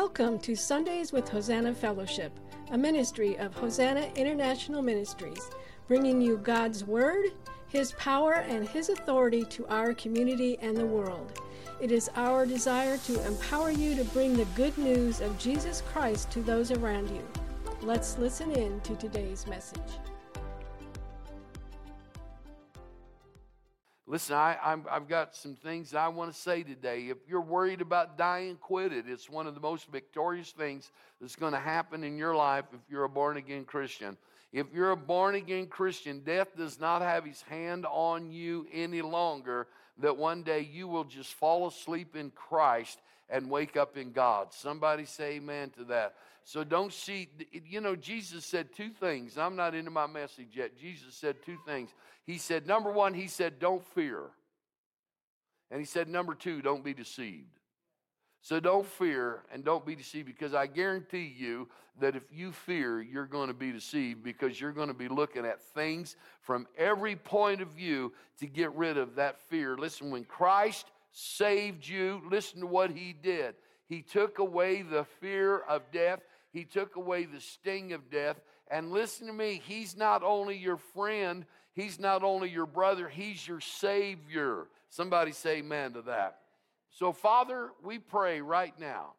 Welcome to Sundays with Hosanna Fellowship, a ministry of Hosanna International Ministries, bringing you God's Word, His power, and His authority to our community and the world. It is our desire to empower you to bring the good news of Jesus Christ to those around you. Let's listen in to today's message. Listen, I, i have got some things I want to say today. If you're worried about dying, quit it. It's one of the most victorious things that's going to happen in your life if you're a born again Christian. If you're a born again Christian, death does not have his hand on you any longer, that one day you will just fall asleep in Christ and wake up in God. Somebody say amen to that. So don't see, you know, Jesus said two things. I'm not into my message yet. Jesus said two things. He said, number one, he said, don't fear. And he said, number two, don't be deceived. So don't fear and don't be deceived because I guarantee you that if you fear, you're going to be deceived because you're going to be looking at things from every point of view to get rid of that fear. Listen, when Christ saved you, listen to what he did. He took away the fear of death, he took away the sting of death. And listen to me, he's not only your friend, he's not only your brother, he's your savior. Somebody say amen to that. So, Father, we pray right now.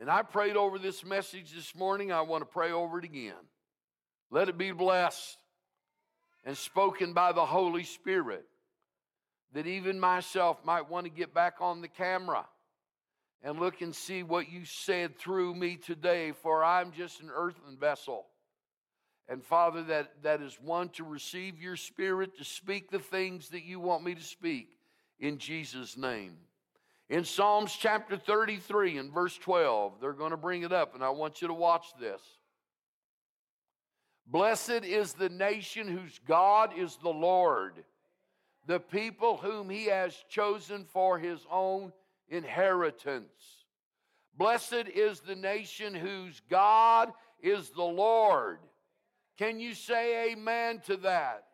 And I prayed over this message this morning. I want to pray over it again. Let it be blessed and spoken by the Holy Spirit that even myself might want to get back on the camera and look and see what you said through me today, for I'm just an earthen vessel. And Father, that, that is one to receive your spirit, to speak the things that you want me to speak in Jesus' name. In Psalms chapter 33 and verse 12, they're going to bring it up, and I want you to watch this. Blessed is the nation whose God is the Lord, the people whom he has chosen for his own inheritance. Blessed is the nation whose God is the Lord. Can you say amen to that?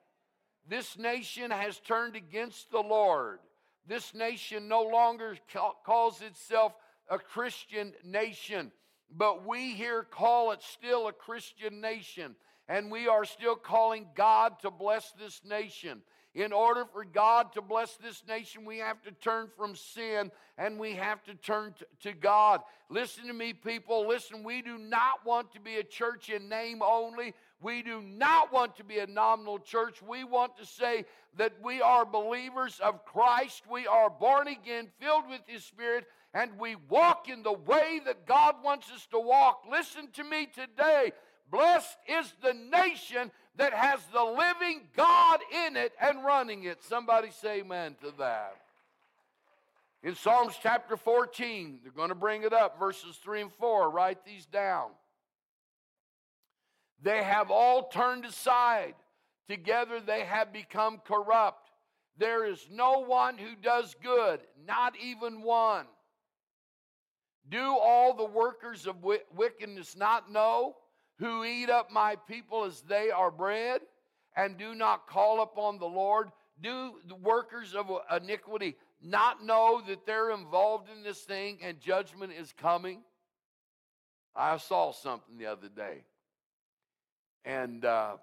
This nation has turned against the Lord. This nation no longer calls itself a Christian nation, but we here call it still a Christian nation. And we are still calling God to bless this nation. In order for God to bless this nation, we have to turn from sin and we have to turn to, God. Listen to me, people. Listen, we do not want to be a church in name only. We do not want to be a nominal church. We want to say that we are believers of Christ. We are born again, filled with His Spirit, and we walk in the way that God wants us to walk. Listen to me today. Blessed is the nation that has the living God in it and running it. Somebody say amen to that. In Psalms chapter 14, they're going to bring it up, verses 3 and 4. Write these down. They have all turned aside. Together they have become corrupt. There is no one who does good, not even one. Do all the workers of wickedness not know? who eat up my people as they are bread, and do not call upon the Lord? Do the workers of iniquity not know that they're involved in this thing and judgment is coming? I saw something the other day. And uh,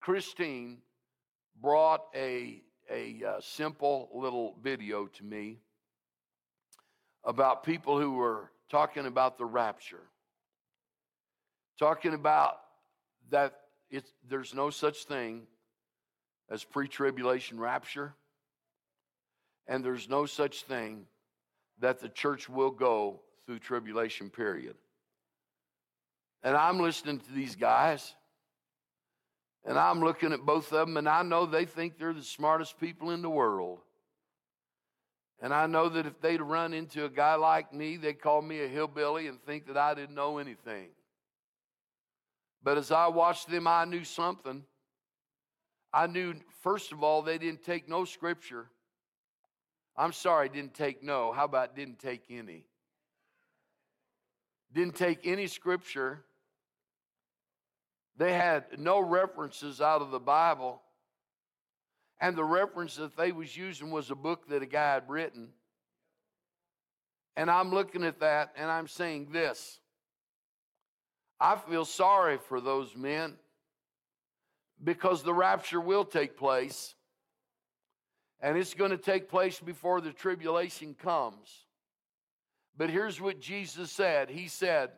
Christine brought a, a, uh, simple little video to me about people who were talking about the rapture talking about that it's, there's no such thing as pre tribulation rapture, and there's no such thing that the church will go through tribulation period. And I'm listening to these guys, and I'm looking at both of them, and I know they think they're the smartest people in the world. And I know that if they'd run into a guy like me, they'd call me a hillbilly and think that I didn't know anything. But as I watched them, I knew something. I knew, first of all, they didn't take no scripture. I'm sorry, didn't take no. How about didn't take any? Didn't take any scripture. They had no references out of the Bible. And the reference that they was using was a book that a guy had written. And I'm looking at that and I'm saying this I feel sorry for those men because the rapture will take place. And it's going to take place before the tribulation comes. But here's what Jesus said He said,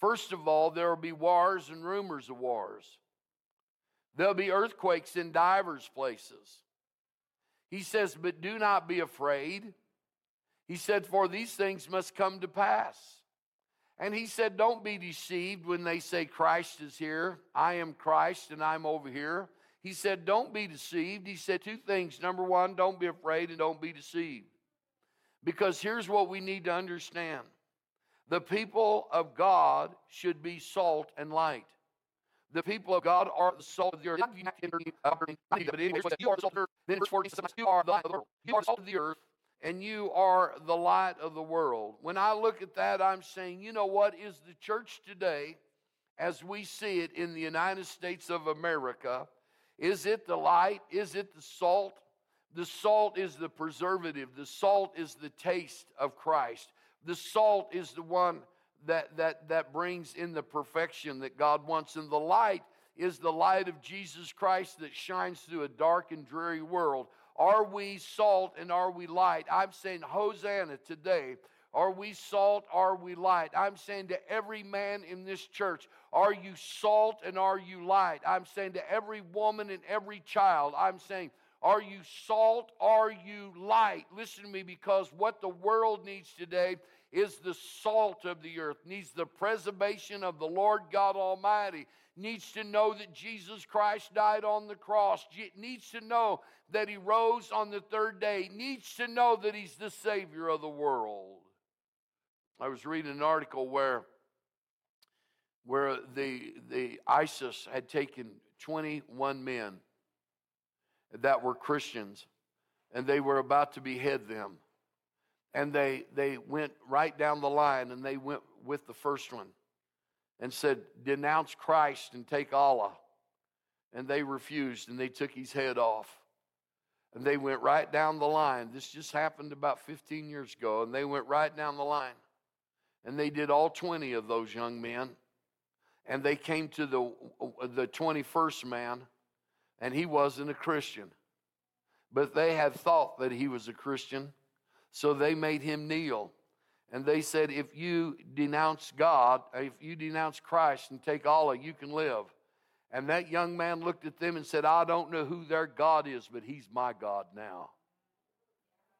First of all, there will be wars and rumors of wars. There'll be earthquakes in divers places. He says, But do not be afraid. He said, For these things must come to pass. And he said, Don't be deceived when they say Christ is here. I am Christ and I'm over here. He said, Don't be deceived. He said two things. Number one, don't be afraid and don't be deceived. Because here's what we need to understand the people of God should be salt and light. The people of God are the salt of the earth. Then verse 40 says, You are the light of the world. You are the salt of the earth, and you are the light of the world. When I look at that, I'm saying, you know what is the church today, as we see it in the United States of America? Is it the light? Is it the salt? The salt is the preservative. The salt is the taste of Christ. The salt is the one that, that, that brings in the perfection that God wants. And the light is the light of Jesus Christ that shines through a dark and dreary world. Are we salt and are we light? I'm saying, Hosanna today. Are we salt? Are we light? I'm saying to every man in this church, are you salt and are you light? I'm saying to every woman and every child, I'm saying, are you salt? Are you light? Listen to me because what the world needs today is the salt of the earth, needs the preservation of the Lord God Almighty, needs to know that Jesus Christ died on the cross, needs to know that he rose on the third day, needs to know that he's the Savior of the world. I was reading an article where, where the, the ISIS had taken 21 men that were Christians, and they were about to behead them. And they, they went right down the line and they went with the first one and said, Denounce Christ and take Allah. And they refused and they took his head off. And they went right down the line. This just happened about 15 years ago. And they went right down the line. And they did all 20 of those young men. And they came to the, the 21st man and he wasn't a Christian. But they had thought that he was a Christian, so they made him kneel. And they said, If you denounce God, if you denounce Christ and take Allah, you can live. And that young man looked at them and said, I don't know who their God is, but he's my God now.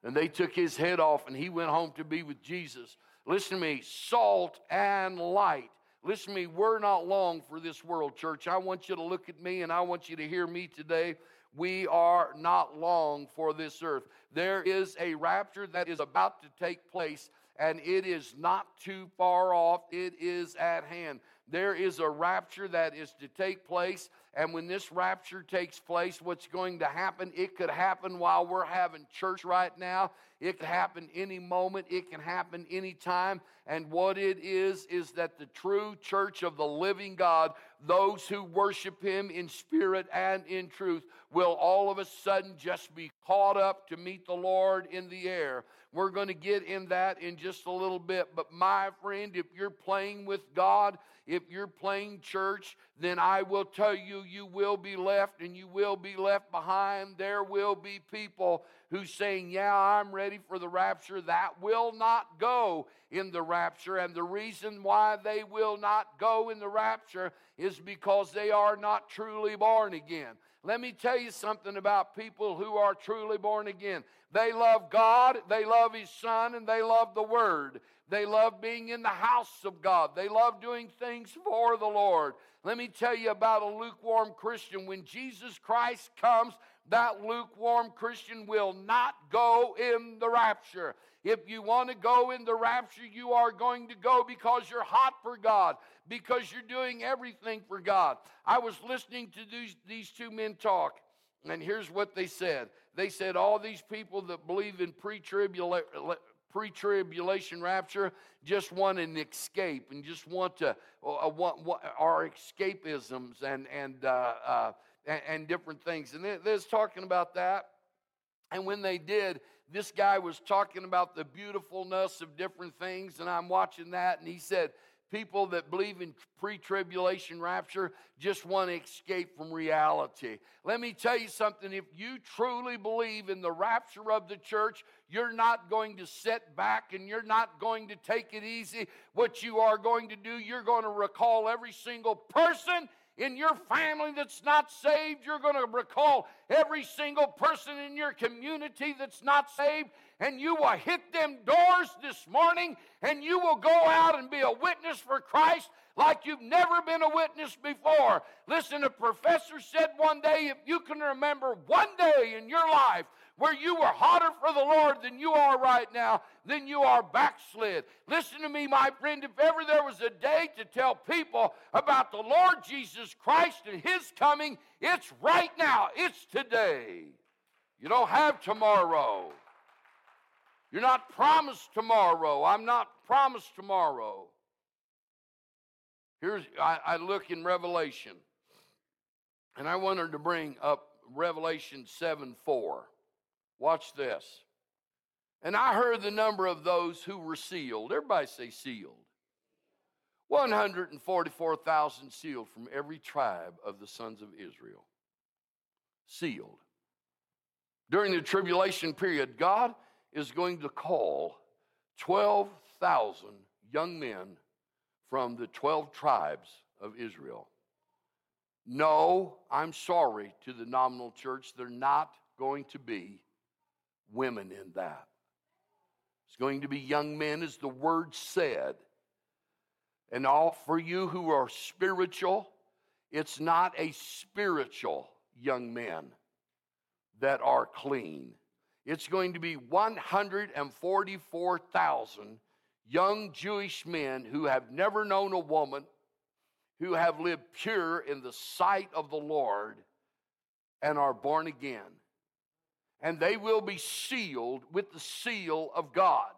And they took his head off and he went home to be with Jesus. Listen to me salt and light Listen to me, we're not long for this world, church. I want you to look at me and I want you to hear me today. We are not long for this earth. There is a rapture that is about to take place, and it is not too far off. It is at hand. There is a rapture that is to take place, and when this rapture takes place, what's going to happen? It could happen while we're having church right now. It could happen any moment. It can happen anytime. And what it is, is that the true church of the living God, those who worship Him in spirit and in truth, will all of a sudden just be caught up to meet the Lord in the air. We're going to get in that in just a little bit. But my friend, if you're playing with God, if you're playing church, then I will tell you, you will be left and you will be left behind. There will be people who saying, Yeah, I'm ready for the rapture, that will not go in the rapture. And the reason why they will not go in the rapture is because they are not truly born again. Let me tell you something about people who are truly born again. They love God, they love His Son, and they love the Word. They love being in the house of God. They love doing things for the Lord. Let me tell you about a lukewarm Christian. When Jesus Christ comes, that lukewarm Christian will not go in the rapture. If you want to go in the rapture, you are going to go because you're hot for God, because you're doing everything for God. I was listening to these, these two men talk, and here's what they said. They said, All these people that believe in pre tribulation rapture just want an escape and just want to uh, want, want our escapisms and and uh, uh, and, and different things. And they talking about that. And when they did, this guy was talking about the beautifulness of different things, and I'm watching that, and he said, People that believe in pre tribulation rapture just want to escape from reality. Let me tell you something if you truly believe in the rapture of the church, you're not going to sit back and you're not going to take it easy. What you are going to do, you're going to recall every single person in your family that's not saved. You're going to recall every single person in your community that's not saved. And you will hit them doors this morning and you will go out and be a witness for Christ like you've never been a witness before. Listen, a professor said one day if you can remember one day in your life where you were hotter for the Lord than you are right now, then you are backslid. Listen to me, my friend. If ever there was a day to tell people about the Lord Jesus Christ and His coming, it's right now. It's today. You don't have tomorrow. You're not promised tomorrow. I'm not promised tomorrow. Here's, I, I look in Revelation, and I wanted to bring up Revelation 7 4. Watch this. And I heard the number of those who were sealed. Everybody say sealed. 144,000 sealed from every tribe of the sons of Israel. Sealed. During the tribulation period, God is going to call 12,000 young men from the 12 tribes of Israel. No, I'm sorry to the nominal church, they're not going to be women in that. It's going to be young men, as the word said. And all for you who are spiritual, it's not a spiritual young men that are clean. It's going to be 144,000 young Jewish men who have never known a woman, who have lived pure in the sight of the Lord, and are born again and they will be sealed with the seal of God.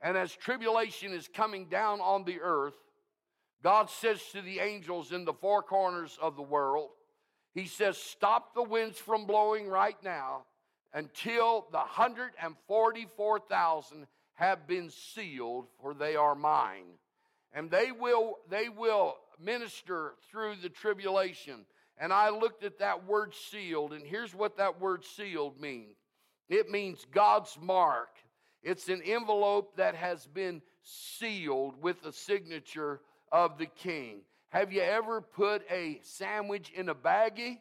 And as tribulation is coming down on the earth, God says to the angels in the four corners of the world, He says, Stop the winds from blowing right now until the 144,000 have been sealed, for they are mine. And they will, they will minister through the tribulation and I looked at that word sealed, and here's what that word sealed means it means God's mark. It's an envelope that has been sealed with the signature of the king. Have you ever put a sandwich in a baggie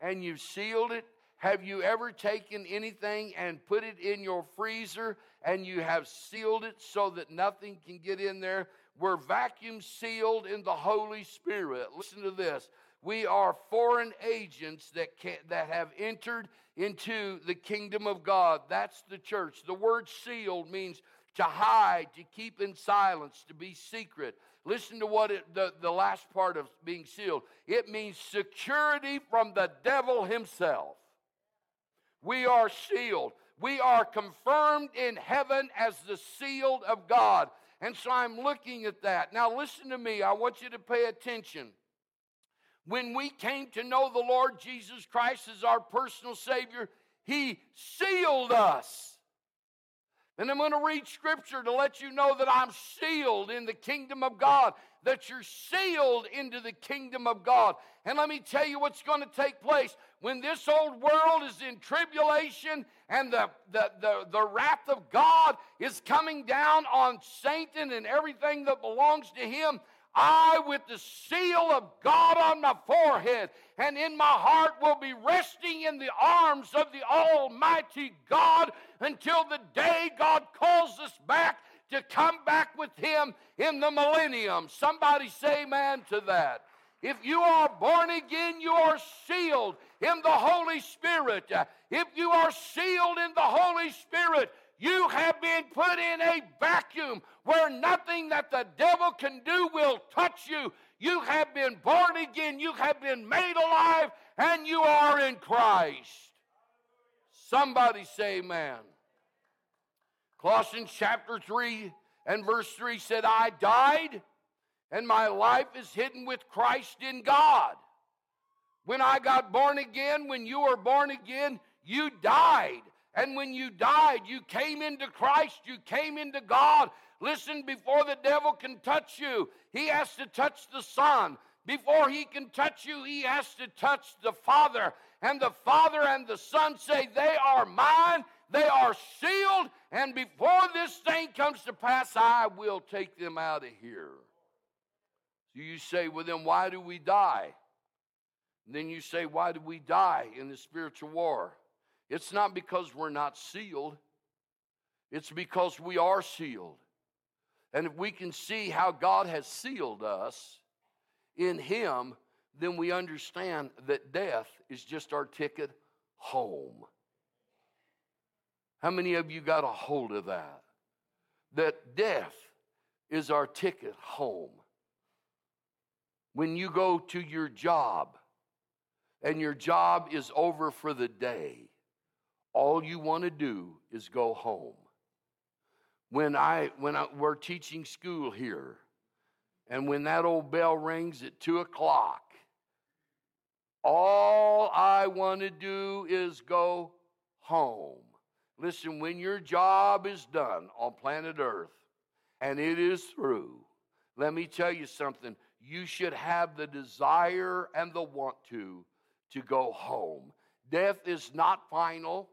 and you've sealed it? Have you ever taken anything and put it in your freezer and you have sealed it so that nothing can get in there? We're vacuum sealed in the Holy Spirit. Listen to this. We are foreign agents that, can, that have entered into the kingdom of God. That's the church. The word sealed means to hide, to keep in silence, to be secret. Listen to what it, the, the last part of being sealed it means security from the devil himself. We are sealed. We are confirmed in heaven as the sealed of God. And so I'm looking at that. Now, listen to me. I want you to pay attention when we came to know the Lord Jesus Christ as our personal Savior, He sealed us. And I'm going to read scripture to let you know that I'm sealed in the kingdom of God, that you're sealed into the kingdom of God. And let me tell you what's going to take place. When this old world is in tribulation and the, the, the, the wrath of God is coming down on Satan and everything that belongs to him, I, with the seal of God on my forehead and in my heart, will be resting in the arms of the Almighty God until the day God calls us back to come back with Him in the millennium. Somebody say amen to that. If you are born again, you are sealed in the Holy Spirit. If you are sealed in the Holy Spirit, you have been put in a vacuum where nothing that the devil can do will touch you. You have been born again, you have been made alive, and you are in Christ. Somebody say amen. Colossians chapter 3 and verse 3 said, I died, and my life is hidden with Christ in God. When I got born again, when you were born again, you died. And when you died, you came into Christ, you came into God. Listen, before the devil can touch you, he has to touch the Son. Before he can touch you, he has to touch the Father. And the Father and the Son say, They are mine, they are sealed, and before this thing comes to pass, I will take them out of here. So you say, Well, then why do we die? And then you say, Why do we die in the spiritual war? It's not because we're not sealed, it's because we are sealed. And if we can see how God has sealed us in Him, then we understand that death is just our ticket home. How many of you got a hold of that? That death is our ticket home. When you go to your job and your job is over for the day, all you want to do is go home. When I when I, we're teaching school here, and when that old bell rings at two o'clock, all I want to do is go home. Listen, when your job is done on planet Earth and it is through, let me tell you something. You should have the desire and the want to to go home. Death is not final.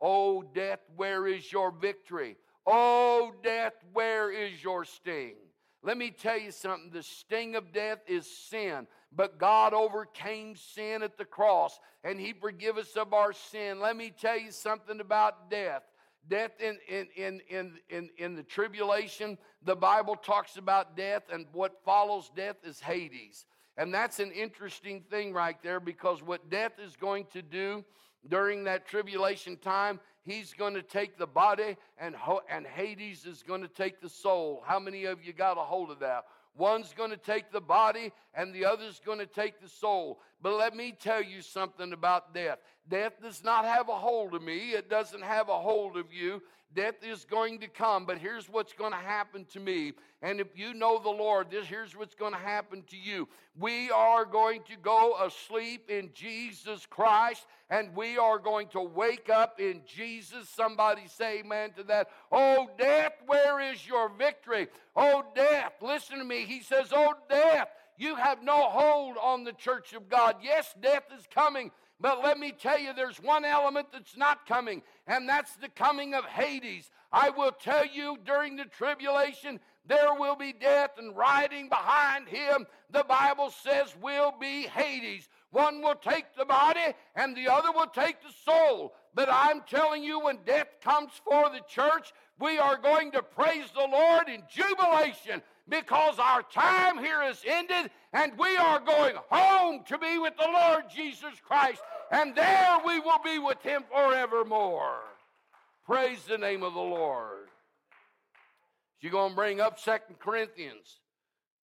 Oh, death, where is your victory? Oh, death, where is your sting? Let me tell you something the sting of death is sin, but God overcame sin at the cross and He forgive us of our sin. Let me tell you something about death. Death in, in, in, in, in, in the tribulation, the Bible talks about death, and what follows death is Hades. And that's an interesting thing right there because what death is going to do during that tribulation time, he's going to take the body and, and Hades is going to take the soul. How many of you got a hold of that? One's going to take the body and the other's going to take the soul. But let me tell you something about death. Death does not have a hold of me, it doesn't have a hold of you. Death is going to come, but here's what's going to happen to me. And if you know the Lord, this here's what's going to happen to you. We are going to go asleep in Jesus Christ, and we are going to wake up in Jesus. Somebody say amen to that. Oh, death, where is your victory? Oh, death, listen to me. He says, Oh, death, you have no hold on the church of God. Yes, death is coming. But let me tell you, there's one element that's not coming, and that's the coming of Hades. I will tell you during the tribulation, there will be death, and riding behind him, the Bible says, will be Hades. One will take the body, and the other will take the soul. But I'm telling you, when death comes for the church, we are going to praise the Lord in jubilation because our time here is ended and we are going home to be with the Lord Jesus Christ, and there we will be with him forevermore. Praise the name of the Lord. You're going to bring up Second Corinthians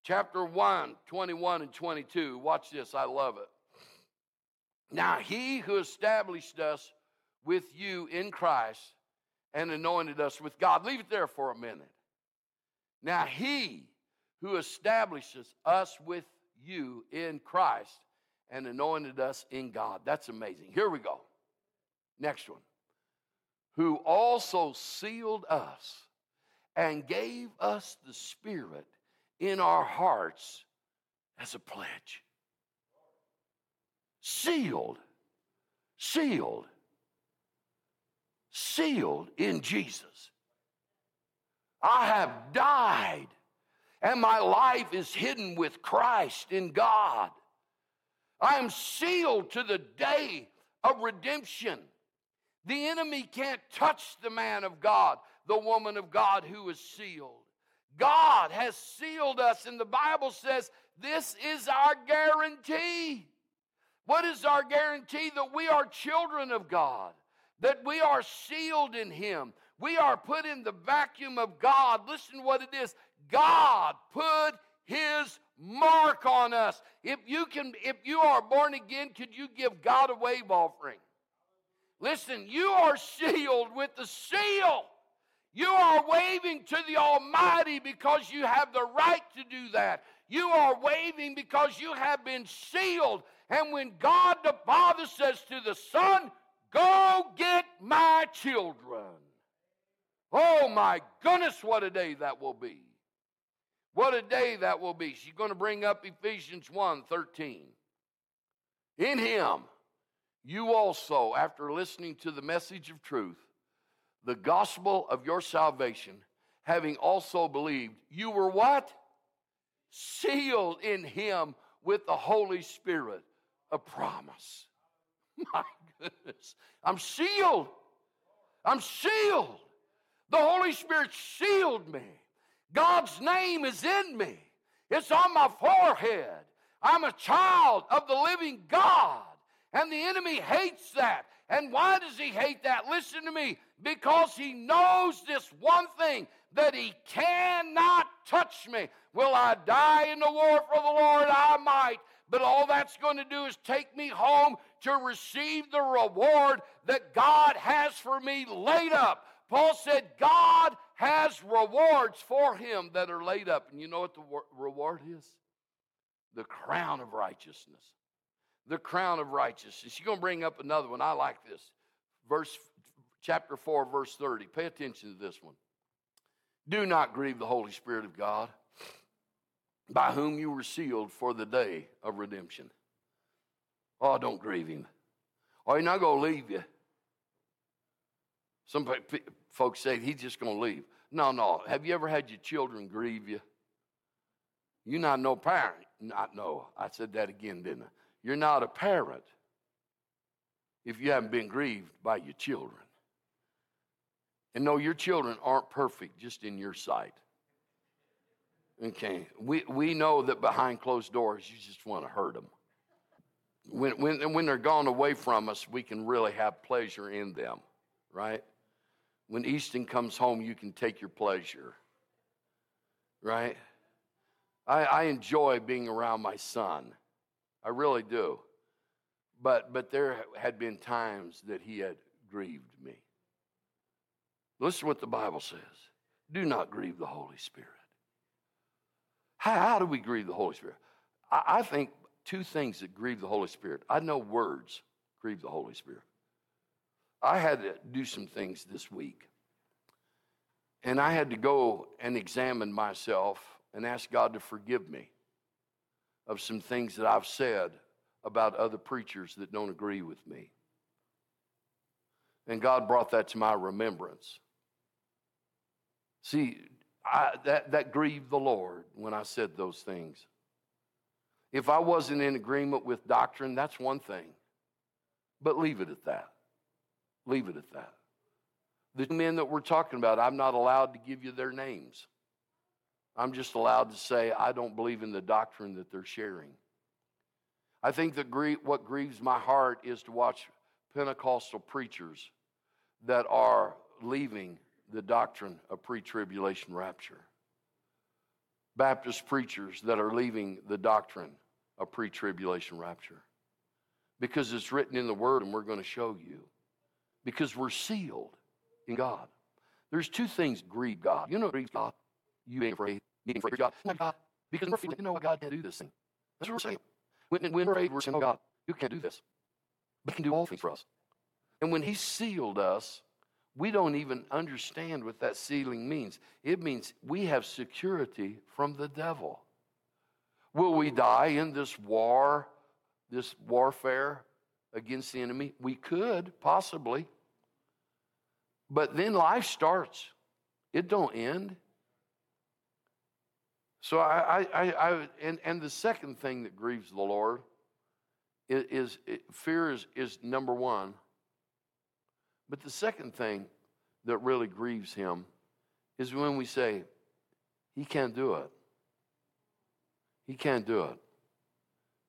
chapter 1, 21 and 22. Watch this, I love it. Now, he who established us with you in Christ and anointed us with God. Leave it there for a minute. Now, he who establishes us with you in Christ and anointed us in God. That's amazing. Here we go. Next one. Who also sealed us and gave us the Spirit in our hearts as a pledge. Sealed, sealed, sealed in Jesus. I have died and my life is hidden with Christ in God. I am sealed to the day of redemption. The enemy can't touch the man of God, the woman of God who is sealed. God has sealed us, and the Bible says this is our guarantee. What is our guarantee? That we are children of God, that we are sealed in Him. We are put in the vacuum of God. Listen to what it is. God put his mark on us. If you can if you are born again, could you give God a wave offering? Listen, you are sealed with the seal. You are waving to the Almighty because you have the right to do that. You are waving because you have been sealed. And when God the Father says to the Son, Go get my children. Oh my goodness, what a day that will be. What a day that will be. She's going to bring up Ephesians 1 13. In him, you also, after listening to the message of truth, the gospel of your salvation, having also believed, you were what? Sealed in him with the Holy Spirit, a promise. My goodness. I'm sealed. I'm sealed. The Holy Spirit sealed me. God's name is in me, it's on my forehead. I'm a child of the living God. And the enemy hates that. And why does he hate that? Listen to me. Because he knows this one thing that he cannot touch me. Will I die in the war for the Lord? I might. But all that's going to do is take me home to receive the reward that God has for me laid up. Paul said, God has rewards for him that are laid up. And you know what the reward is? The crown of righteousness. The crown of righteousness. She's going to bring up another one. I like this. Verse chapter 4, verse 30. Pay attention to this one. Do not grieve the Holy Spirit of God, by whom you were sealed for the day of redemption. Oh, don't grieve him. Or he's not going to leave you. Some folks say he's just going to leave. No, no. Have you ever had your children grieve you? You're not no parent. Not no. I said that again, didn't I? You're not a parent if you haven't been grieved by your children. And no, your children aren't perfect just in your sight. Okay. We, we know that behind closed doors, you just want to hurt them. When, when, when they're gone away from us, we can really have pleasure in them, right? When Easton comes home, you can take your pleasure, right? I, I enjoy being around my son. I really do. But, but there had been times that he had grieved me. Listen to what the Bible says. Do not grieve the Holy Spirit. How, how do we grieve the Holy Spirit? I, I think two things that grieve the Holy Spirit. I know words grieve the Holy Spirit. I had to do some things this week. And I had to go and examine myself and ask God to forgive me of some things that I've said about other preachers that don't agree with me. And God brought that to my remembrance. See, I, that, that grieved the Lord when I said those things. If I wasn't in agreement with doctrine, that's one thing. But leave it at that. Leave it at that. The men that we're talking about, I'm not allowed to give you their names. I'm just allowed to say, I don't believe in the doctrine that they're sharing. I think that what grieves my heart is to watch Pentecostal preachers that are leaving the doctrine of pre tribulation rapture. Baptist preachers that are leaving the doctrine of pre tribulation rapture. Because it's written in the Word, and we're going to show you. Because we're sealed in God. There's two things grieve God. You know, grieve God. You ain't afraid. You ain't afraid of God. Not God. Because we're feeling, you know what, God can't do this thing. That's what we're saying. When, when we're afraid, we're saying, oh, God, you can't do this. But He can do all things for us. And when He sealed us, we don't even understand what that sealing means. It means we have security from the devil. Will we die in this war, this warfare against the enemy? We could, possibly. But then life starts. It don't end. So I, I, I, and, and the second thing that grieves the Lord is, is fear is, is number one. But the second thing that really grieves him is when we say, he can't do it. He can't do it.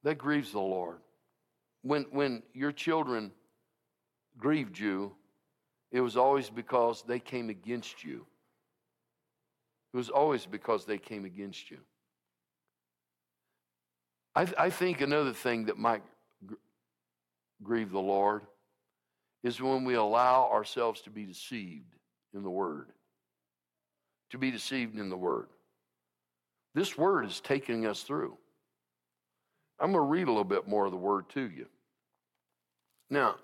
That grieves the Lord. When, when your children grieved you, it was always because they came against you. It was always because they came against you. I, th- I think another thing that might gr- grieve the Lord is when we allow ourselves to be deceived in the Word. To be deceived in the Word. This Word is taking us through. I'm going to read a little bit more of the Word to you. Now,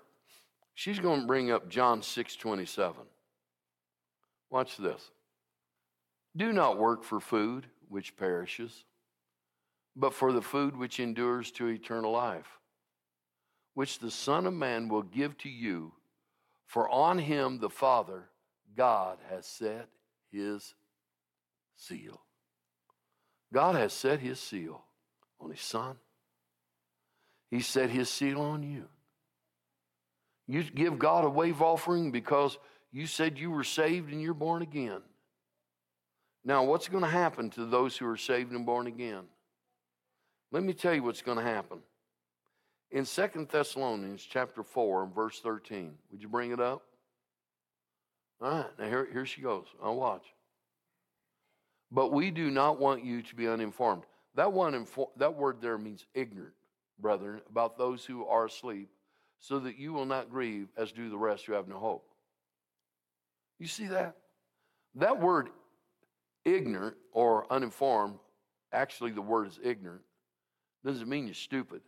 She's going to bring up John 6 27. Watch this. Do not work for food which perishes, but for the food which endures to eternal life, which the Son of Man will give to you, for on him the Father, God, has set his seal. God has set his seal on his Son. He set his seal on you. You give God a wave offering because you said you were saved and you're born again. Now, what's going to happen to those who are saved and born again? Let me tell you what's going to happen. In Second Thessalonians chapter 4 and verse 13, would you bring it up? All right, now here, here she goes. I'll watch. But we do not want you to be uninformed. That, one, that word there means ignorant, brethren, about those who are asleep so that you will not grieve as do the rest who have no hope. You see that? That word ignorant or uninformed, actually, the word is ignorant, doesn't mean you're stupid.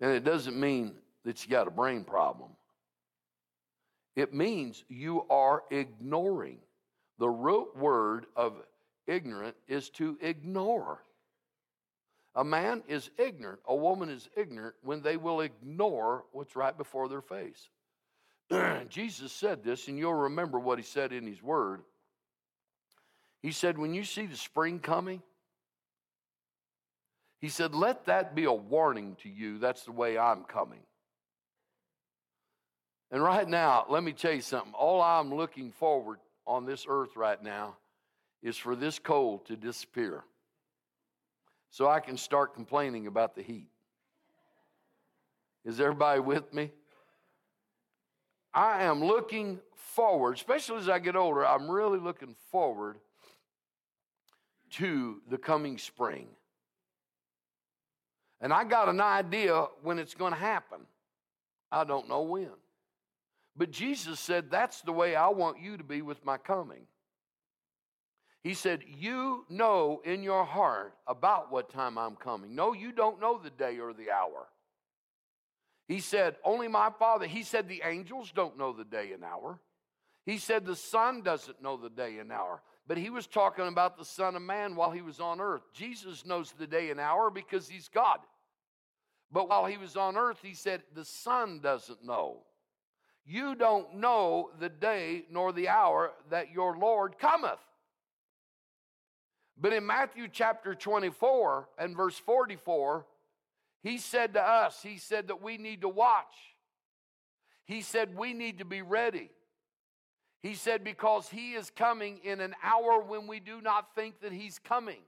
And it doesn't mean that you got a brain problem. It means you are ignoring. The root word of ignorant is to ignore. A man is ignorant, a woman is ignorant when they will ignore what's right before their face. Jesus said this, and you'll remember what he said in his word. He said, When you see the spring coming, he said, Let that be a warning to you. That's the way I'm coming. And right now, let me tell you something. All I'm looking forward on this earth right now is for this cold to disappear so I can start complaining about the heat. Is everybody with me? I am looking forward, especially as I get older, I'm really looking forward to the coming spring. And I got an idea when it's going to happen. I don't know when. But Jesus said, That's the way I want you to be with my coming. He said, You know in your heart about what time I'm coming. No, you don't know the day or the hour. He said, Only my Father. He said, The angels don't know the day and hour. He said, The Son doesn't know the day and hour. But he was talking about the Son of Man while he was on earth. Jesus knows the day and hour because he's God. But while he was on earth, he said, The Son doesn't know. You don't know the day nor the hour that your Lord cometh. But in Matthew chapter 24 and verse 44, he said to us, He said that we need to watch. He said we need to be ready. He said, because He is coming in an hour when we do not think that He's coming.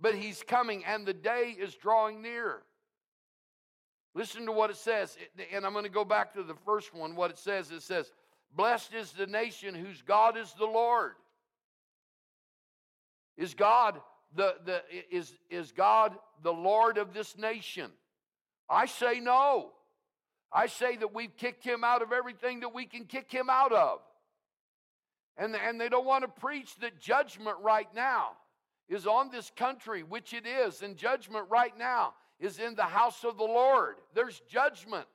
But He's coming, and the day is drawing near. Listen to what it says, and I'm going to go back to the first one. What it says, it says, Blessed is the nation whose God is the Lord. Is God the, the is, is God the Lord of this nation? I say no. I say that we've kicked him out of everything that we can kick him out of. And, and they don't want to preach that judgment right now is on this country, which it is, and judgment right now is in the house of the Lord. There's judgment.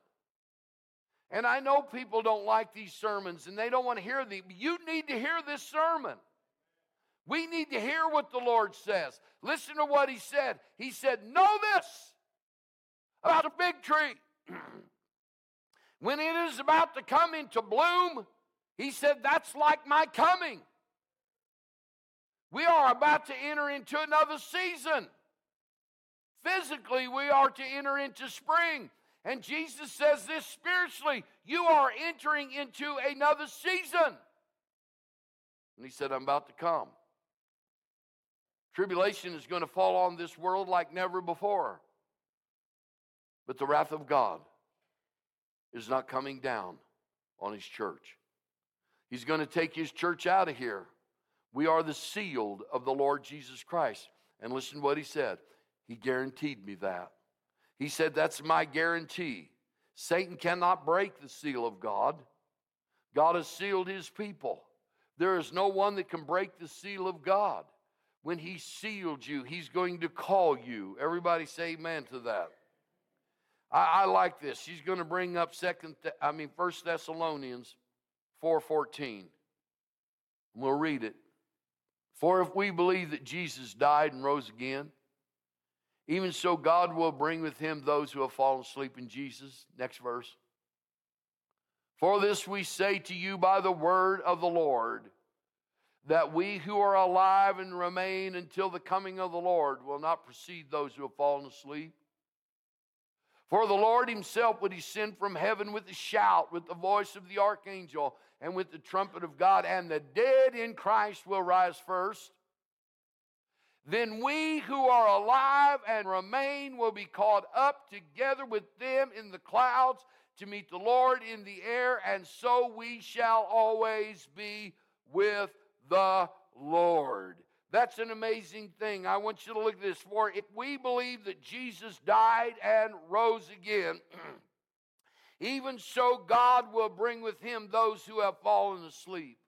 And I know people don't like these sermons and they don't want to hear them. You need to hear this sermon. We need to hear what the Lord says. Listen to what He said. He said, Know this about a fig tree. when it is about to come into bloom, He said, That's like my coming. We are about to enter into another season. Physically, we are to enter into spring. And Jesus says this spiritually you are entering into another season. And he said, I'm about to come. Tribulation is going to fall on this world like never before. But the wrath of God is not coming down on his church. He's going to take his church out of here. We are the sealed of the Lord Jesus Christ. And listen to what he said. He guaranteed me that. He said, That's my guarantee. Satan cannot break the seal of God. God has sealed his people. There is no one that can break the seal of God when He sealed you, He's going to call you. Everybody say amen to that. I, I like this. She's going to bring up second, I mean, First Thessalonians 4.14. We'll read it. For if we believe that Jesus died and rose again, even so God will bring with him those who have fallen asleep in Jesus. Next verse. For this we say to you by the word of the Lord, that we who are alive and remain until the coming of the Lord will not precede those who have fallen asleep. For the Lord himself will descend from heaven with a shout, with the voice of the archangel, and with the trumpet of God, and the dead in Christ will rise first. Then we who are alive and remain will be caught up together with them in the clouds to meet the Lord in the air, and so we shall always be with the Lord. That's an amazing thing. I want you to look at this. For if we believe that Jesus died and rose again, even so God will bring with him those who have fallen asleep.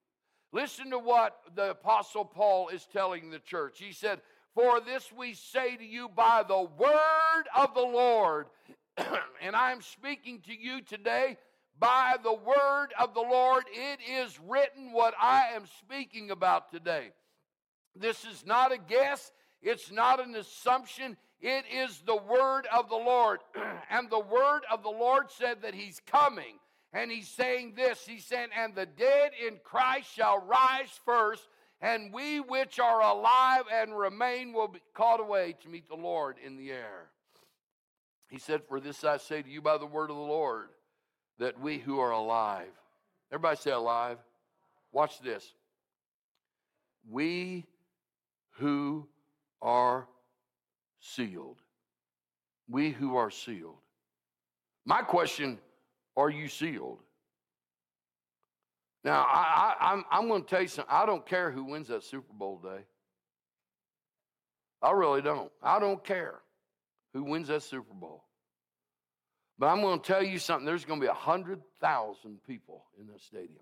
Listen to what the Apostle Paul is telling the church. He said, For this we say to you by the word of the Lord. and I'm speaking to you today by the word of the Lord. It is written what I am speaking about today. This is not a guess, it's not an assumption. It is the word of the Lord. and the word of the Lord said that he's coming. And he's saying this He said, And the dead in Christ shall rise first, and we which are alive and remain will be caught away to meet the Lord in the air. He said, For this I say to you by the word of the Lord, that we who are alive, everybody say alive. Watch this. We who are sealed. We who are sealed. My question are you sealed? Now, I, I, I'm, I'm going to tell you something. I don't care who wins that Super Bowl day. I really don't. I don't care who wins that Super Bowl. But I'm going to tell you something. There's going to be 100,000 people in that stadium.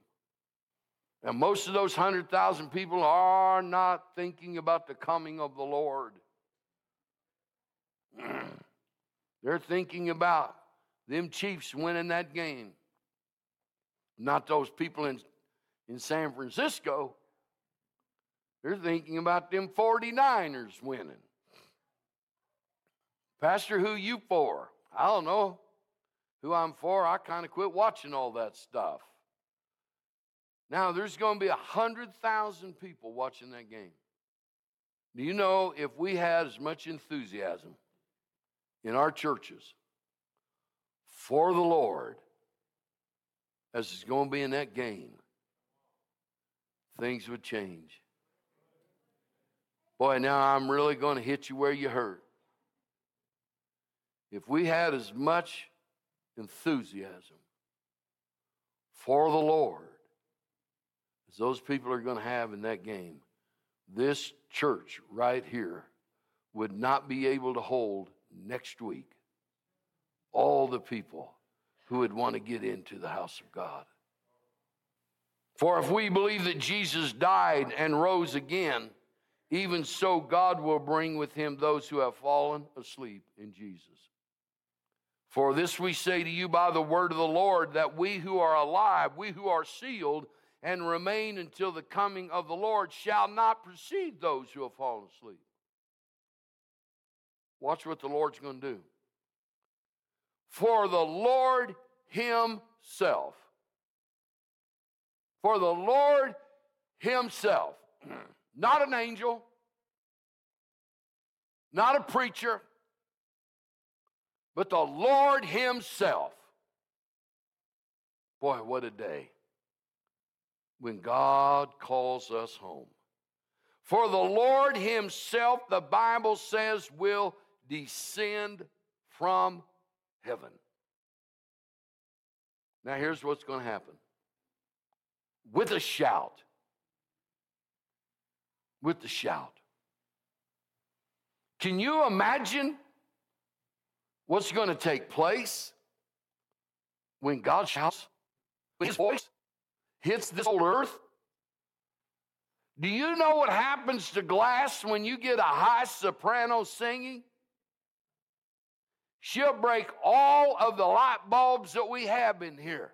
And most of those 100,000 people are not thinking about the coming of the Lord. They're thinking about them Chiefs winning that game. Not those people in, in San Francisco. They're thinking about them 49ers winning. Pastor, who you for? I don't know who I'm for. I kind of quit watching all that stuff. Now, there's going to be 100,000 people watching that game. Do you know if we had as much enthusiasm in our churches for the Lord as is going to be in that game, things would change. Boy, now I'm really going to hit you where you hurt. If we had as much enthusiasm for the Lord as those people are going to have in that game, this church right here would not be able to hold next week all the people who would want to get into the house of God. For if we believe that Jesus died and rose again, even so God will bring with him those who have fallen asleep in Jesus. For this we say to you by the word of the Lord, that we who are alive, we who are sealed, and remain until the coming of the Lord shall not precede those who have fallen asleep. Watch what the Lord's going to do. For the Lord Himself, for the Lord Himself, not an angel, not a preacher, but the Lord Himself. Boy, what a day when God calls us home. For the Lord Himself, the Bible says, will descend from heaven. Now, here's what's going to happen with a shout. With the shout. Can you imagine what's going to take place when God shouts his voice? hits this old earth? Do you know what happens to glass when you get a high soprano singing? She'll break all of the light bulbs that we have in here.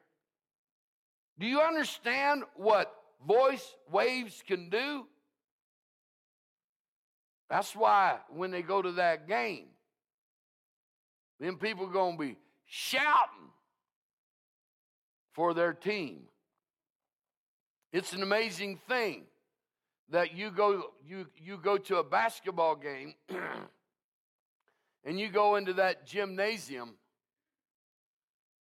Do you understand what voice waves can do? That's why when they go to that game, then people are going to be shouting for their team. It's an amazing thing that you go you you go to a basketball game and you go into that gymnasium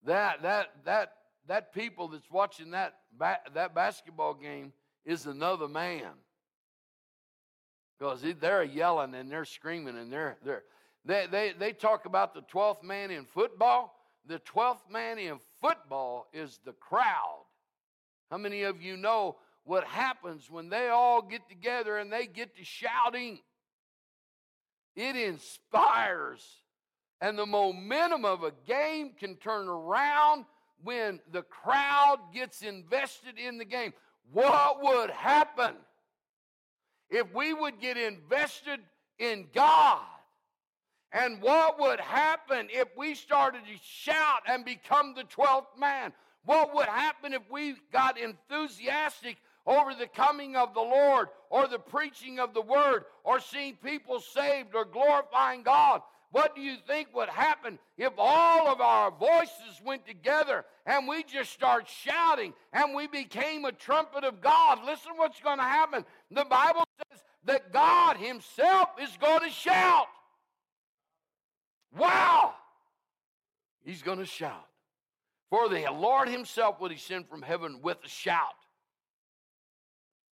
that that that that people that's watching that ba- that basketball game is another man because they're yelling and they're screaming and they're they're they, they, they talk about the 12th man in football. The 12th man in football is the crowd. How many of you know what happens when they all get together and they get to shouting? It inspires. And the momentum of a game can turn around when the crowd gets invested in the game. What would happen if we would get invested in God? And what would happen if we started to shout and become the 12th man? What would happen if we got enthusiastic over the coming of the Lord or the preaching of the word or seeing people saved or glorifying God? What do you think would happen if all of our voices went together and we just start shouting and we became a trumpet of God? Listen what's going to happen. The Bible says that God Himself is going to shout. Wow! He's going to shout. For the Lord Himself will descend from heaven with a shout,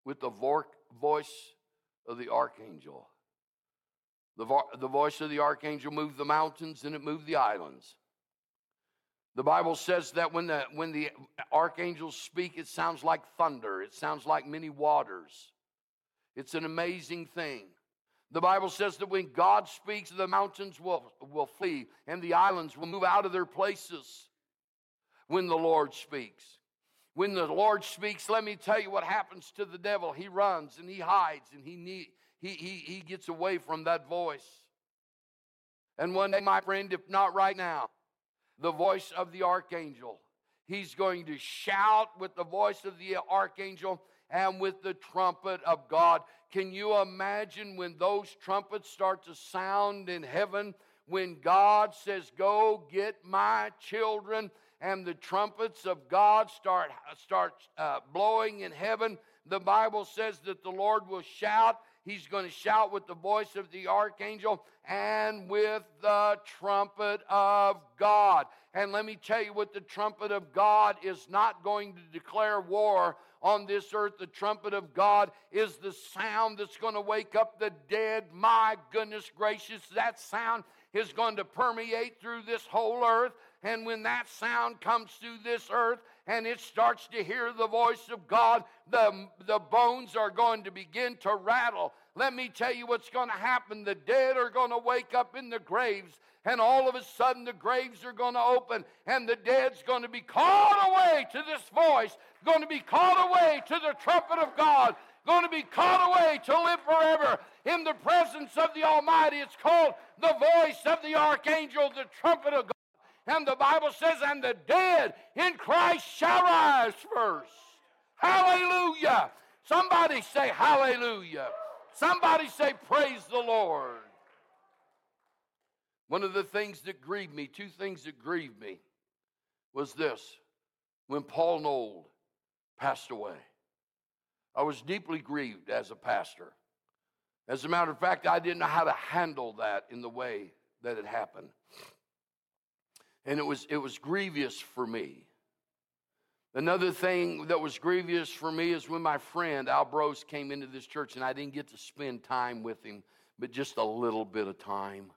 with the voice of the archangel. The, vo- the voice of the archangel moved the mountains and it moved the islands. The Bible says that when the, when the archangels speak, it sounds like thunder, it sounds like many waters. It's an amazing thing. The Bible says that when God speaks, the mountains will, will flee and the islands will move out of their places when the Lord speaks. When the Lord speaks, let me tell you what happens to the devil. He runs and he hides and he, need, he, he, he gets away from that voice. And one day, my friend, if not right now, the voice of the archangel, he's going to shout with the voice of the archangel and with the trumpet of God. Can you imagine when those trumpets start to sound in heaven? When God says, Go get my children, and the trumpets of God start, start uh, blowing in heaven, the Bible says that the Lord will shout He's going to shout with the voice of the archangel and with the trumpet of God. And let me tell you what the trumpet of God is not going to declare war on this earth. The trumpet of God is the sound that's going to wake up the dead. My goodness gracious, that sound is going to permeate through this whole earth. And when that sound comes through this earth and it starts to hear the voice of God, the, the bones are going to begin to rattle. Let me tell you what's going to happen. The dead are going to wake up in the graves, and all of a sudden the graves are going to open, and the dead's going to be called away to this voice, going to be called away to the trumpet of God, going to be called away to live forever in the presence of the Almighty. It's called the voice of the archangel, the trumpet of God. And the Bible says, and the dead in Christ shall rise first. Hallelujah. Somebody say hallelujah. Somebody say, Praise the Lord. One of the things that grieved me, two things that grieved me, was this when Paul Nold passed away. I was deeply grieved as a pastor. As a matter of fact, I didn't know how to handle that in the way that it happened. And it was, it was grievous for me. Another thing that was grievous for me is when my friend Al Bros came into this church and I didn't get to spend time with him, but just a little bit of time.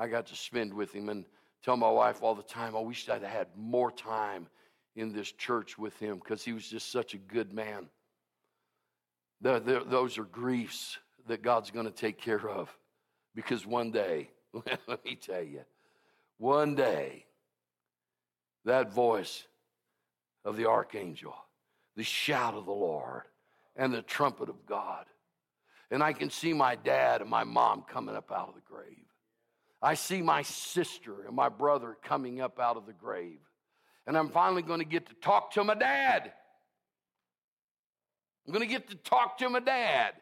I got to spend with him and tell my wife all the time, I wish I'd had more time in this church with him because he was just such a good man. The, the, those are griefs that God's going to take care of because one day, let me tell you, one day, that voice of the archangel, the shout of the Lord, and the trumpet of God. And I can see my dad and my mom coming up out of the grave. I see my sister and my brother coming up out of the grave. And I'm finally going to get to talk to my dad. I'm going to get to talk to my dad.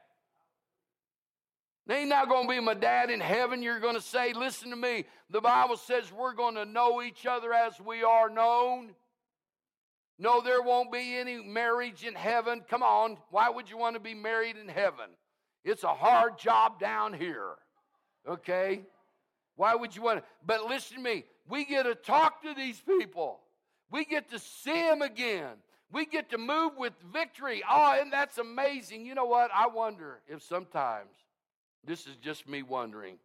Ain't not going to be my dad in heaven. You're going to say, listen to me. The Bible says we're going to know each other as we are known. No, there won't be any marriage in heaven. Come on. Why would you want to be married in heaven? It's a hard job down here. Okay? Why would you want to? But listen to me. We get to talk to these people. We get to see them again. We get to move with victory. Oh, and that's amazing. You know what? I wonder if sometimes this is just me wondering.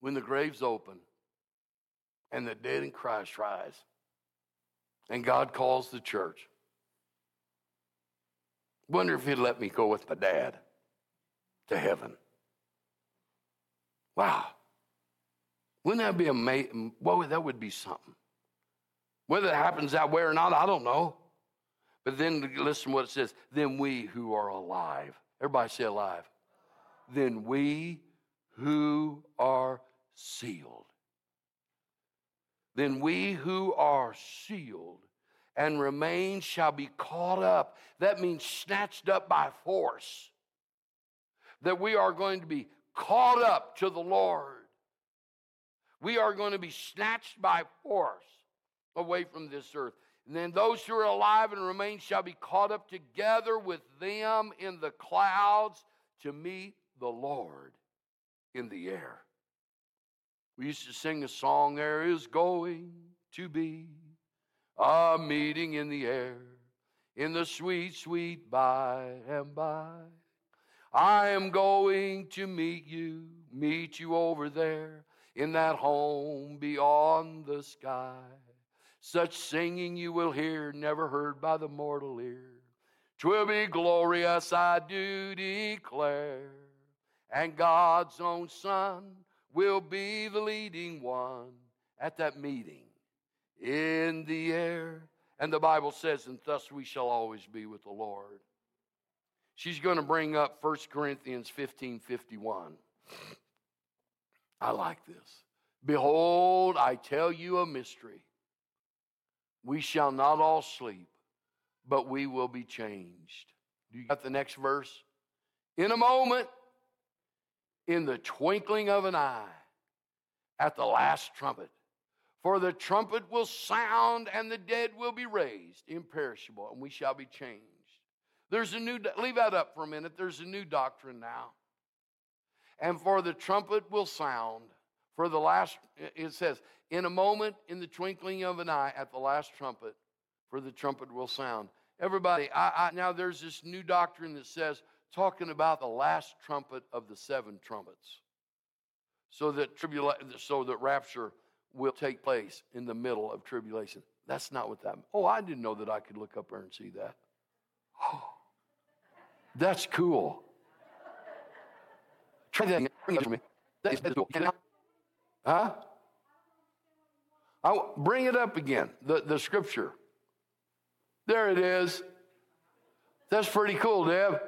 When the grave's open and the dead in Christ rise, and God calls the church, wonder if He'd let me go with my dad to heaven. Wow. Wouldn't that be amazing? Well, that would be something. Whether it happens that way or not, I don't know. But then listen what it says. Then we who are alive, everybody say alive than we who are sealed. Then we who are sealed and remain shall be caught up. That means snatched up by force. That we are going to be caught up to the Lord. We are going to be snatched by force away from this earth. And then those who are alive and remain shall be caught up together with them in the clouds to meet the Lord in the air. We used to sing a song, There is going to be a meeting in the air, in the sweet, sweet by and by. I am going to meet you, meet you over there in that home beyond the sky. Such singing you will hear, never heard by the mortal ear. Twill be glorious, I do declare and God's own Son will be the leading one at that meeting in the air. And the Bible says, and thus we shall always be with the Lord. She's going to bring up 1 Corinthians 15 51. I like this. Behold, I tell you a mystery. We shall not all sleep, but we will be changed. Do you got the next verse? In a moment, in the twinkling of an eye at the last trumpet. For the trumpet will sound and the dead will be raised imperishable, and we shall be changed. There's a new, leave that up for a minute. There's a new doctrine now. And for the trumpet will sound, for the last, it says, in a moment, in the twinkling of an eye, at the last trumpet, for the trumpet will sound. Everybody, I, I, now there's this new doctrine that says talking about the last trumpet of the seven trumpets. So that tribula- so that rapture will take place in the middle of tribulation. That's not what that means. Oh, I didn't know that I could look up there and see that. Oh, that's cool. Try that. Bring it to me. That's cool. Huh? I'll bring it up again, the, the scripture. There it is. That's pretty cool, Deb.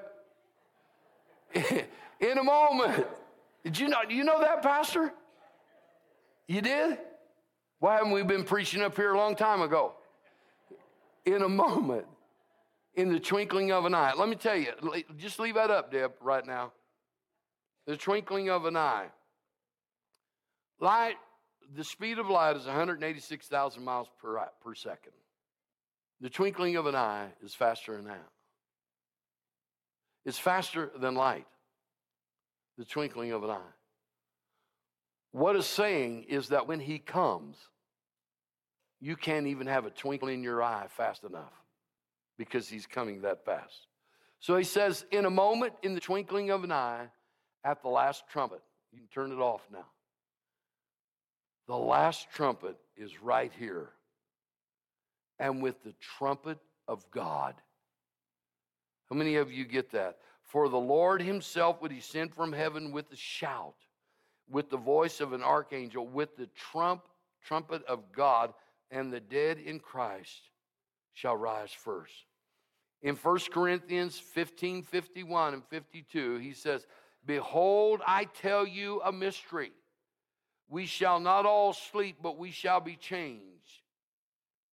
in a moment. Did you know, do you know that, Pastor? You did? Why haven't we been preaching up here a long time ago? In a moment, in the twinkling of an eye. Let me tell you, just leave that up, Deb, right now. The twinkling of an eye. Light, the speed of light is 186,000 miles per, per second. The twinkling of an eye is faster than that. It's faster than light, the twinkling of an eye. What it's saying is that when he comes, you can't even have a twinkle in your eye fast enough because he's coming that fast. So he says, in a moment, in the twinkling of an eye, at the last trumpet, you can turn it off now. The last trumpet is right here. And with the trumpet of God, how many of you get that? For the Lord himself would descend from heaven with a shout, with the voice of an archangel, with the trump, trumpet of God, and the dead in Christ shall rise first. In 1 Corinthians 15 51 and 52, he says, Behold, I tell you a mystery. we shall not all sleep, but we shall be changed.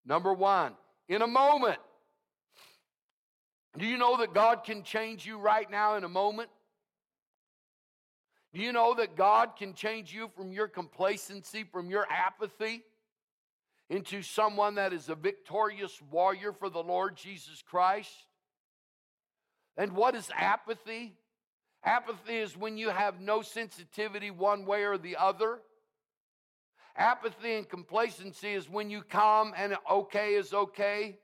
Number one, in a moment. Do you know that God can change you right now in a moment? Do you know that God can change you from your complacency, from your apathy, into someone that is a victorious warrior for the Lord Jesus Christ? And what is apathy? Apathy is when you have no sensitivity one way or the other. Apathy and complacency is when you come and okay is okay.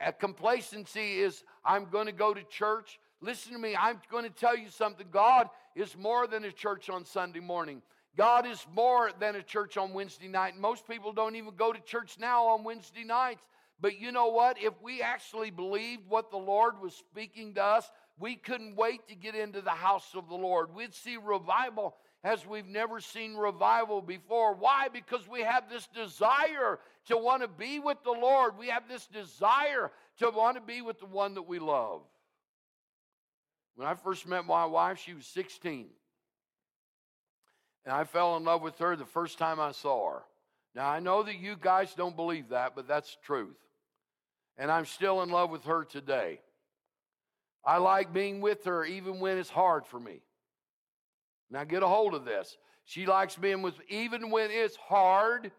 Uh, complacency is I'm going to go to church. Listen to me, I'm going to tell you something. God is more than a church on Sunday morning. God is more than a church on Wednesday night. Most people don't even go to church now on Wednesday nights. But you know what? If we actually believed what the Lord was speaking to us, we couldn't wait to get into the house of the Lord. We'd see revival as we've never seen revival before. Why? Because we have this desire to want to be with the Lord. We have this desire to want to be with the one that we love. When I first met my wife, she was 16. And I fell in love with her the first time I saw her. Now, I know that you guys don't believe that, but that's the truth. And I'm still in love with her today. I like being with her even when it's hard for me. Now get a hold of this. She likes being with, even when it's hard.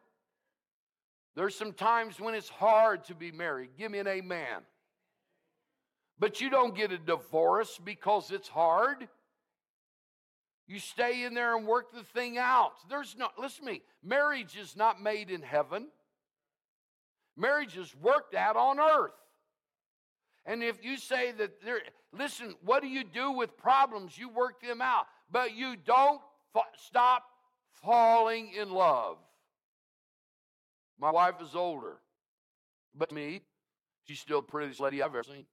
There's some times when it's hard to be married. Give me an amen. But you don't get a divorce because it's hard. You stay in there and work the thing out. There's no, listen to me, marriage is not made in heaven. Marriage is worked out on earth. And if you say that there, listen, what do you do with problems? You work them out but you don't stop falling in love. My wife is older, but me, she's still the prettiest lady I've ever seen.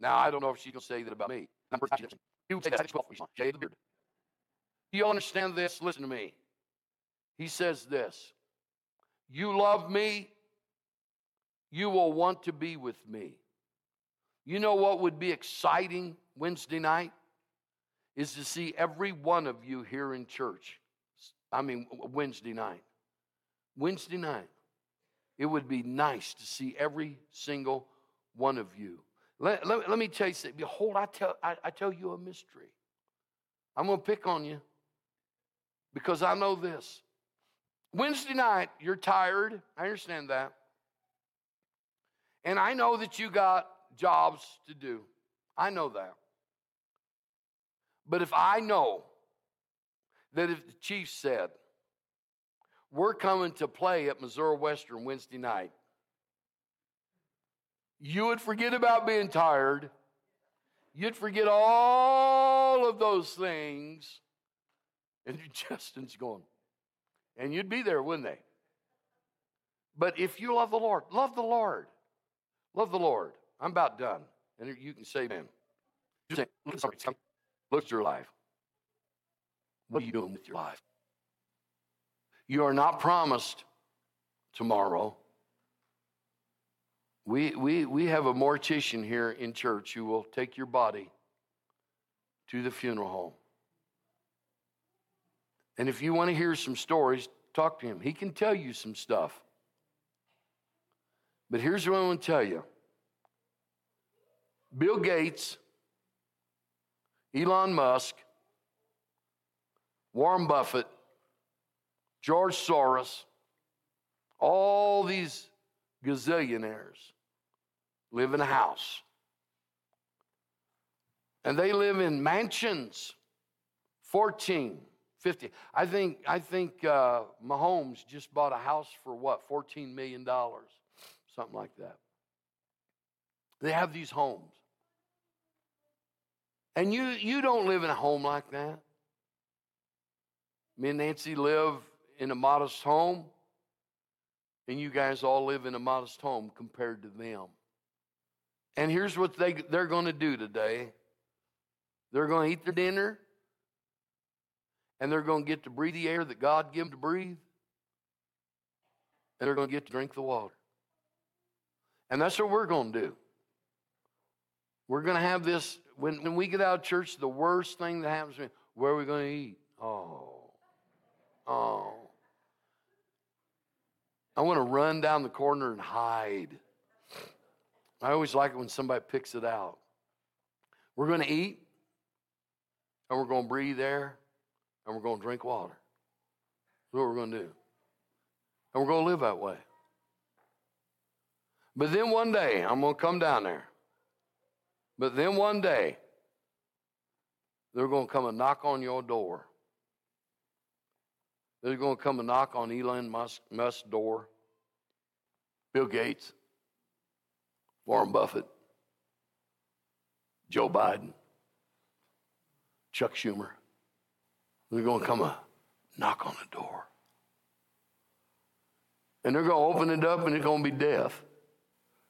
Now, I don't know if she can say that about me. You say that 12 shave the beard. Do you understand this? Listen to me. He says this You love me, you will want to be with me. You know what would be exciting Wednesday night? Is to see every one of you here in church. I mean, Wednesday night. Wednesday night. It would be nice to see every single one of you. Let, let, let me tell you something. Behold, I tell, I, I tell you a mystery. I'm going to pick on you because I know this. Wednesday night, you're tired. I understand that. And I know that you got jobs to do. I know that. But if I know that if the chief said, we're coming to play at Missouri Western Wednesday night, you would forget about being tired. You'd forget all of those things. And Justin's going. And you'd be there, wouldn't they? But if you love the Lord, love the Lord. Love the Lord. I'm about done. And you can say, man. At your life. What are you doing with your life? You are not promised tomorrow. We, we, we have a mortician here in church who will take your body to the funeral home. And if you want to hear some stories, talk to him. He can tell you some stuff. But here's what I want to tell you Bill Gates Elon Musk, Warren Buffett, George Soros, all these gazillionaires live in a house. And they live in mansions, 14, 50. I think, I think uh, Mahomes just bought a house for what, $14 million, something like that. They have these homes. And you, you don't live in a home like that. Me and Nancy live in a modest home, and you guys all live in a modest home compared to them. And here's what they, they're going to do today they're going to eat their dinner, and they're going to get to breathe the air that God gave them to breathe, and they're going to get to drink the water. And that's what we're going to do. We're going to have this when, when we get out of church, the worst thing that happens to me, where are we going to eat? Oh. Oh. I want to run down the corner and hide. I always like it when somebody picks it out. We're going to eat, and we're going to breathe air, and we're going to drink water. That's what we're going to do. And we're going to live that way. But then one day, I'm going to come down there. But then one day, they're going to come and knock on your door. They're going to come and knock on Elon Musk, Musk's door. Bill Gates, Warren Buffett, Joe Biden, Chuck Schumer. They're going to come and knock on the door. And they're going to open it up and it's going to be death.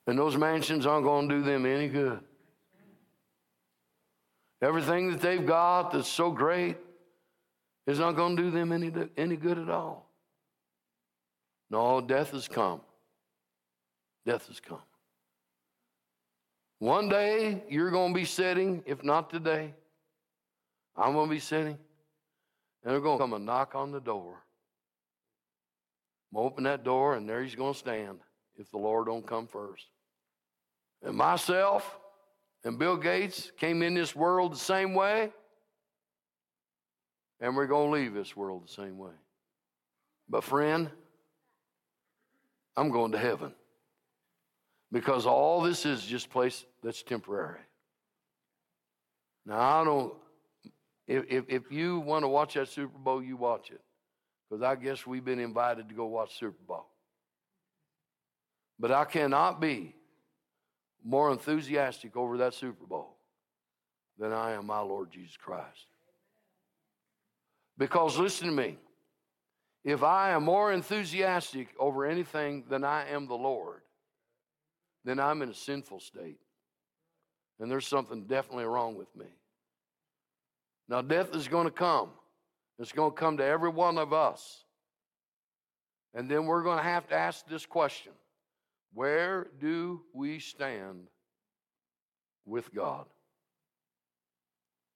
And those mansions aren't going to do them any good. Everything that they've got that's so great is not going to do them any, any good at all. No, death has come. Death has come. One day you're going to be sitting, if not today, I'm going to be sitting, and they're going to come and knock on the door. I'm open that door, and there he's going to stand if the Lord don't come first. And myself and Bill Gates came in this world the same way, and we're going to leave this world the same way. But, friend, I'm going to heaven because all this is just place that's temporary. Now, I don't, if, if, if you want to watch that Super Bowl, you watch it because I guess we've been invited to go watch Super Bowl. But I cannot be more enthusiastic over that Super Bowl than I am my Lord Jesus Christ. Because listen to me, if I am more enthusiastic over anything than I am the Lord, then I'm in a sinful state. And there's something definitely wrong with me. Now, death is going to come. It's going to come to every one of us. And then we're going to have to ask this question Where do we stand with God?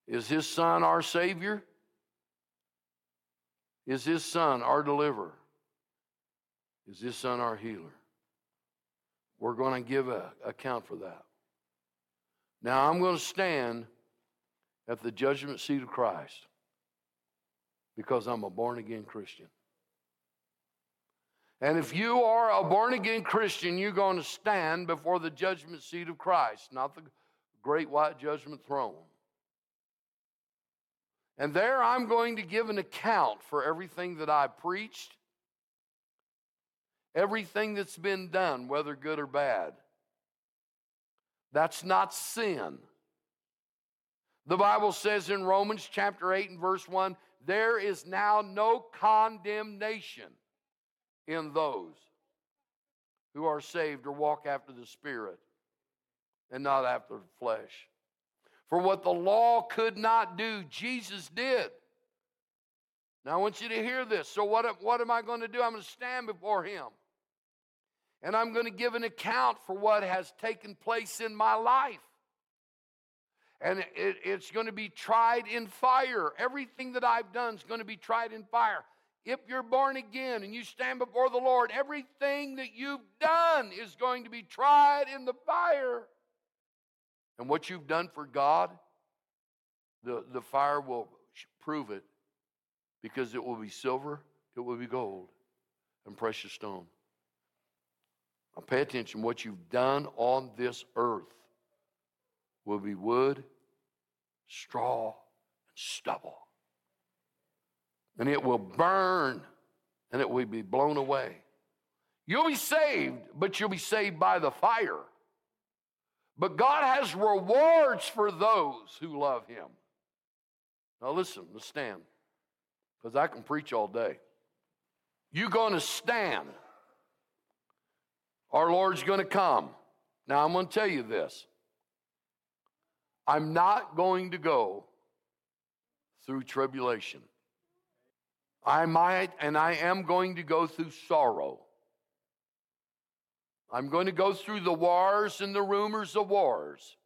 Is His Son our Savior? Is His Son our deliverer? Is His Son our healer? We're going to give an account for that. Now, I'm going to stand at the judgment seat of Christ because I'm a born again Christian. And if you are a born again Christian, you're going to stand before the judgment seat of Christ, not the great white judgment throne. And there I'm going to give an account for everything that I preached, everything that's been done, whether good or bad. That's not sin. The Bible says in Romans chapter 8 and verse 1 there is now no condemnation in those who are saved or walk after the Spirit and not after the flesh. For what the law could not do, Jesus did. Now I want you to hear this. So, what, what am I going to do? I'm going to stand before Him. And I'm going to give an account for what has taken place in my life. And it, it's going to be tried in fire. Everything that I've done is going to be tried in fire. If you're born again and you stand before the Lord, everything that you've done is going to be tried in the fire. And what you've done for God, the, the fire will prove it because it will be silver, it will be gold, and precious stone. Now pay attention. What you've done on this earth will be wood, straw, and stubble. And it will burn and it will be blown away. You'll be saved, but you'll be saved by the fire. But God has rewards for those who love Him. Now, listen, let's stand, because I can preach all day. You're going to stand. Our Lord's going to come. Now, I'm going to tell you this I'm not going to go through tribulation. I might, and I am going to go through sorrow. I'm going to go through the wars and the rumors of wars.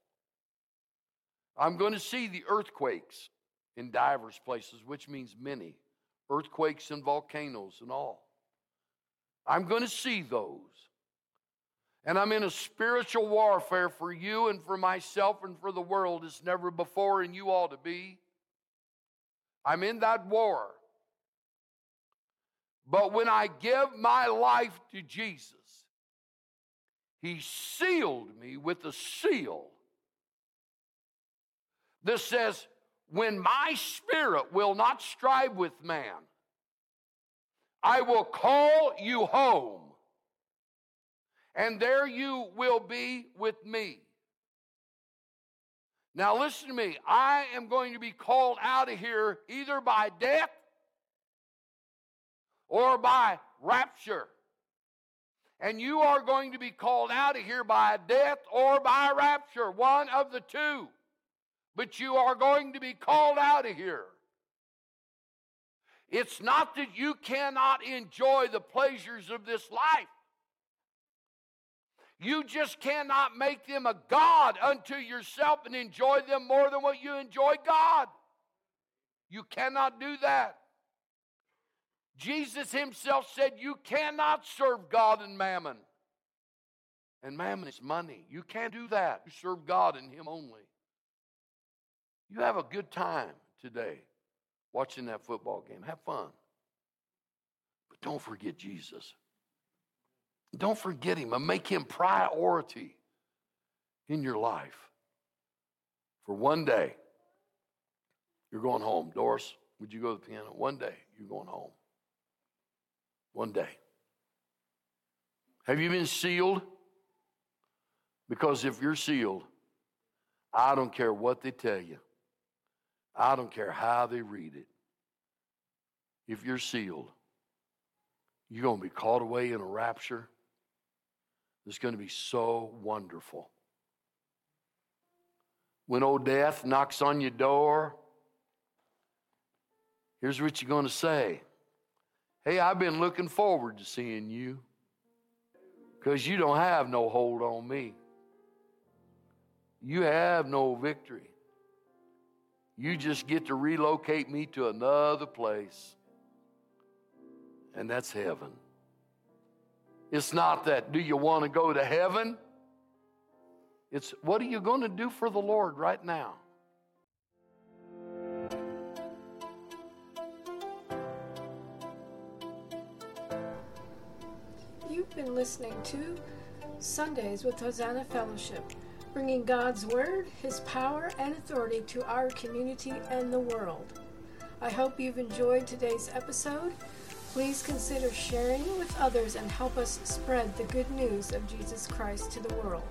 I'm going to see the earthquakes in divers places, which means many earthquakes and volcanoes and all. I'm going to see those. And I'm in a spiritual warfare for you and for myself and for the world as never before, and you ought to be. I'm in that war. But when I give my life to Jesus, He sealed me with a seal that says, When my spirit will not strive with man, I will call you home, and there you will be with me. Now, listen to me. I am going to be called out of here either by death or by rapture. And you are going to be called out of here by death or by rapture, one of the two. But you are going to be called out of here. It's not that you cannot enjoy the pleasures of this life. You just cannot make them a God unto yourself and enjoy them more than what you enjoy God. You cannot do that. Jesus himself said, You cannot serve God and mammon. And mammon is money. You can't do that. You serve God and Him only. You have a good time today watching that football game. Have fun. But don't forget Jesus. Don't forget him and make him priority in your life. For one day, you're going home. Doris, would you go to the piano? One day, you're going home. One day. Have you been sealed? Because if you're sealed, I don't care what they tell you. I don't care how they read it. If you're sealed, you're going to be caught away in a rapture it's going to be so wonderful. When old death knocks on your door, here's what you're going to say Hey, I've been looking forward to seeing you because you don't have no hold on me. You have no victory. You just get to relocate me to another place, and that's heaven. It's not that, do you want to go to heaven? It's what are you going to do for the Lord right now? You've been listening to Sundays with Hosanna Fellowship, bringing God's Word, His power, and authority to our community and the world. I hope you've enjoyed today's episode Please consider sharing with others and help us spread the good news of Jesus Christ to the world.